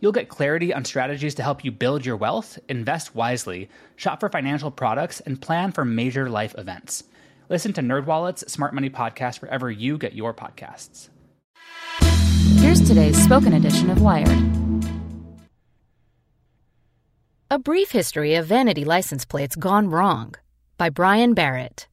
You'll get clarity on strategies to help you build your wealth, invest wisely, shop for financial products, and plan for major life events. Listen to NerdWallet's Smart Money Podcast wherever you get your podcasts. Here's today's spoken edition of Wired. A Brief History of Vanity License Plates Gone Wrong by Brian Barrett.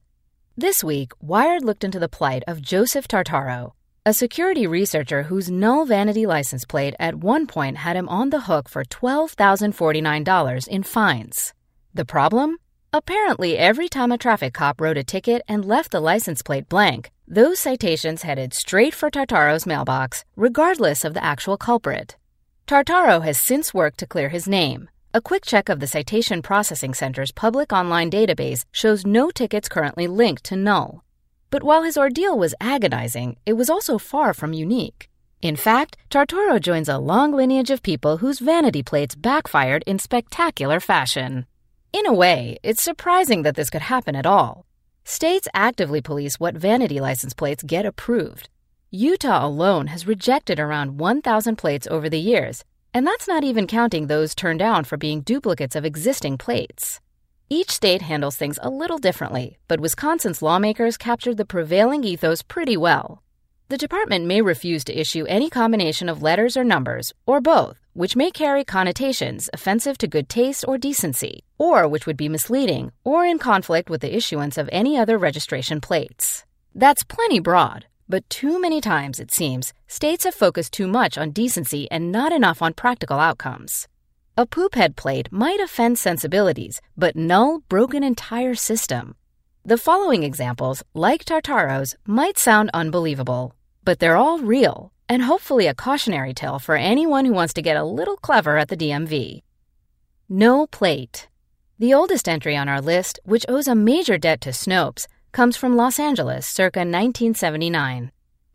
This week, Wired looked into the plight of Joseph Tartaro, a security researcher whose null vanity license plate at one point had him on the hook for $12,049 in fines. The problem? Apparently, every time a traffic cop wrote a ticket and left the license plate blank, those citations headed straight for Tartaro's mailbox, regardless of the actual culprit. Tartaro has since worked to clear his name. A quick check of the Citation Processing Center's public online database shows no tickets currently linked to null. But while his ordeal was agonizing, it was also far from unique. In fact, Tartaro joins a long lineage of people whose vanity plates backfired in spectacular fashion. In a way, it's surprising that this could happen at all. States actively police what vanity license plates get approved. Utah alone has rejected around 1,000 plates over the years, and that's not even counting those turned down for being duplicates of existing plates. Each state handles things a little differently, but Wisconsin's lawmakers captured the prevailing ethos pretty well. The department may refuse to issue any combination of letters or numbers, or both, which may carry connotations offensive to good taste or decency, or which would be misleading or in conflict with the issuance of any other registration plates. That's plenty broad, but too many times, it seems, states have focused too much on decency and not enough on practical outcomes. A poophead plate might offend sensibilities, but null broke an entire system. The following examples, like Tartaro's, might sound unbelievable, but they're all real and hopefully a cautionary tale for anyone who wants to get a little clever at the DMV. No plate. The oldest entry on our list, which owes a major debt to Snopes, comes from Los Angeles circa 1979.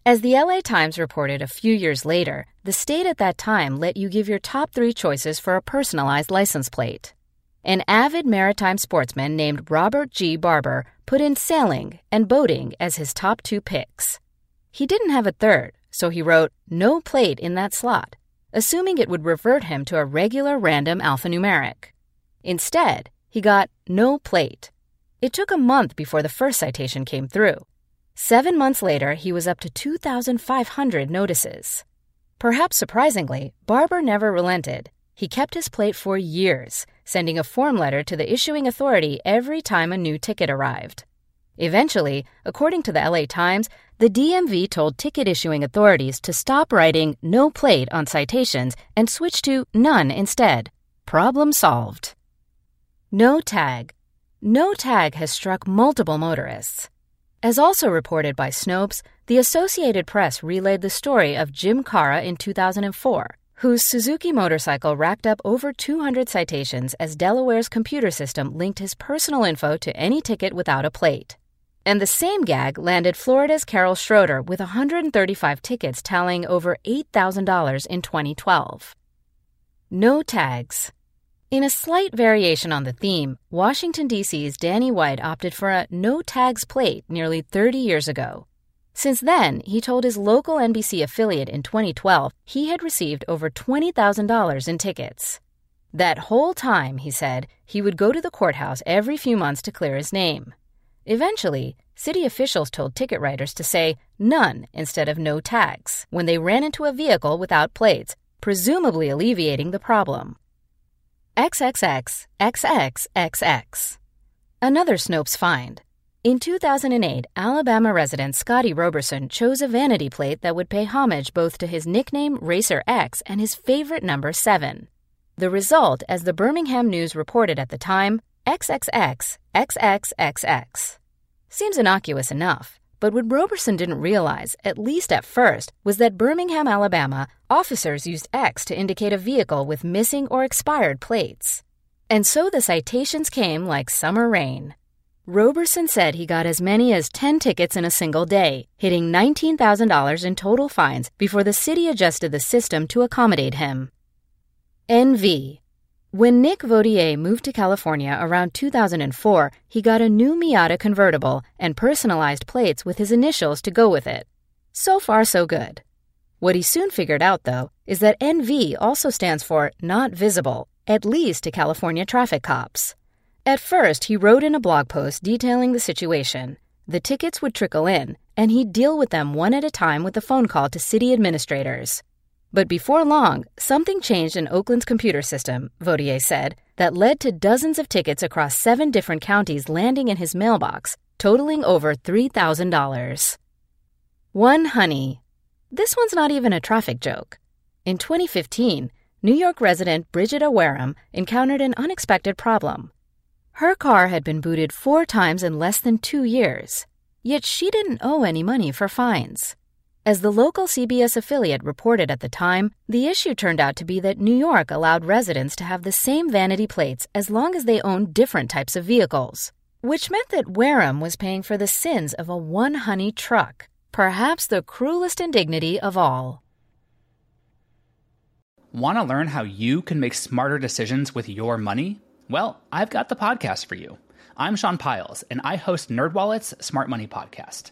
As the LA Times reported a few years later, the state at that time let you give your top three choices for a personalized license plate. An avid maritime sportsman named Robert G. Barber put in sailing and boating as his top two picks. He didn't have a third, so he wrote no plate in that slot, assuming it would revert him to a regular random alphanumeric. Instead, he got no plate. It took a month before the first citation came through. Seven months later, he was up to 2,500 notices. Perhaps surprisingly, Barber never relented. He kept his plate for years, sending a form letter to the issuing authority every time a new ticket arrived. Eventually, according to the LA Times, the DMV told ticket issuing authorities to stop writing no plate on citations and switch to none instead. Problem solved. No tag. No tag has struck multiple motorists. As also reported by Snopes, the Associated Press relayed the story of Jim Cara in 2004, whose Suzuki motorcycle racked up over 200 citations as Delaware's computer system linked his personal info to any ticket without a plate. And the same gag landed Florida's Carol Schroeder with 135 tickets tallying over $8,000 in 2012. No tags. In a slight variation on the theme, Washington, D.C.'s Danny White opted for a no tags plate nearly 30 years ago. Since then, he told his local NBC affiliate in 2012 he had received over $20,000 in tickets. That whole time, he said, he would go to the courthouse every few months to clear his name. Eventually, city officials told ticket writers to say none instead of no tags when they ran into a vehicle without plates, presumably alleviating the problem. XXX XXXX. Another Snopes find. In 2008, Alabama resident Scotty Roberson chose a vanity plate that would pay homage both to his nickname Racer X and his favorite number 7. The result, as the Birmingham News reported at the time, XXX XXXX. Seems innocuous enough, but what Roberson didn't realize, at least at first, was that Birmingham, Alabama, officers used X to indicate a vehicle with missing or expired plates. And so the citations came like summer rain. Roberson said he got as many as 10 tickets in a single day, hitting $19,000 in total fines before the city adjusted the system to accommodate him. NV. When Nick Vaudier moved to California around 2004, he got a new Miata convertible and personalized plates with his initials to go with it. So far, so good. What he soon figured out, though, is that NV also stands for not visible, at least to California traffic cops. At first, he wrote in a blog post detailing the situation. The tickets would trickle in, and he'd deal with them one at a time with a phone call to city administrators. But before long, something changed in Oakland's computer system, Vaudier said, that led to dozens of tickets across seven different counties landing in his mailbox, totaling over $3,000. One honey. This one's not even a traffic joke. In 2015, New York resident Brigida Wareham encountered an unexpected problem. Her car had been booted four times in less than two years, yet she didn't owe any money for fines. As the local CBS affiliate reported at the time, the issue turned out to be that New York allowed residents to have the same vanity plates as long as they owned different types of vehicles, which meant that Wareham was paying for the sins of a one honey truck, perhaps the cruelest indignity of all. Want to learn how you can make smarter decisions with your money? Well, I've got the podcast for you. I'm Sean Pyles, and I host NerdWallet's Smart Money Podcast.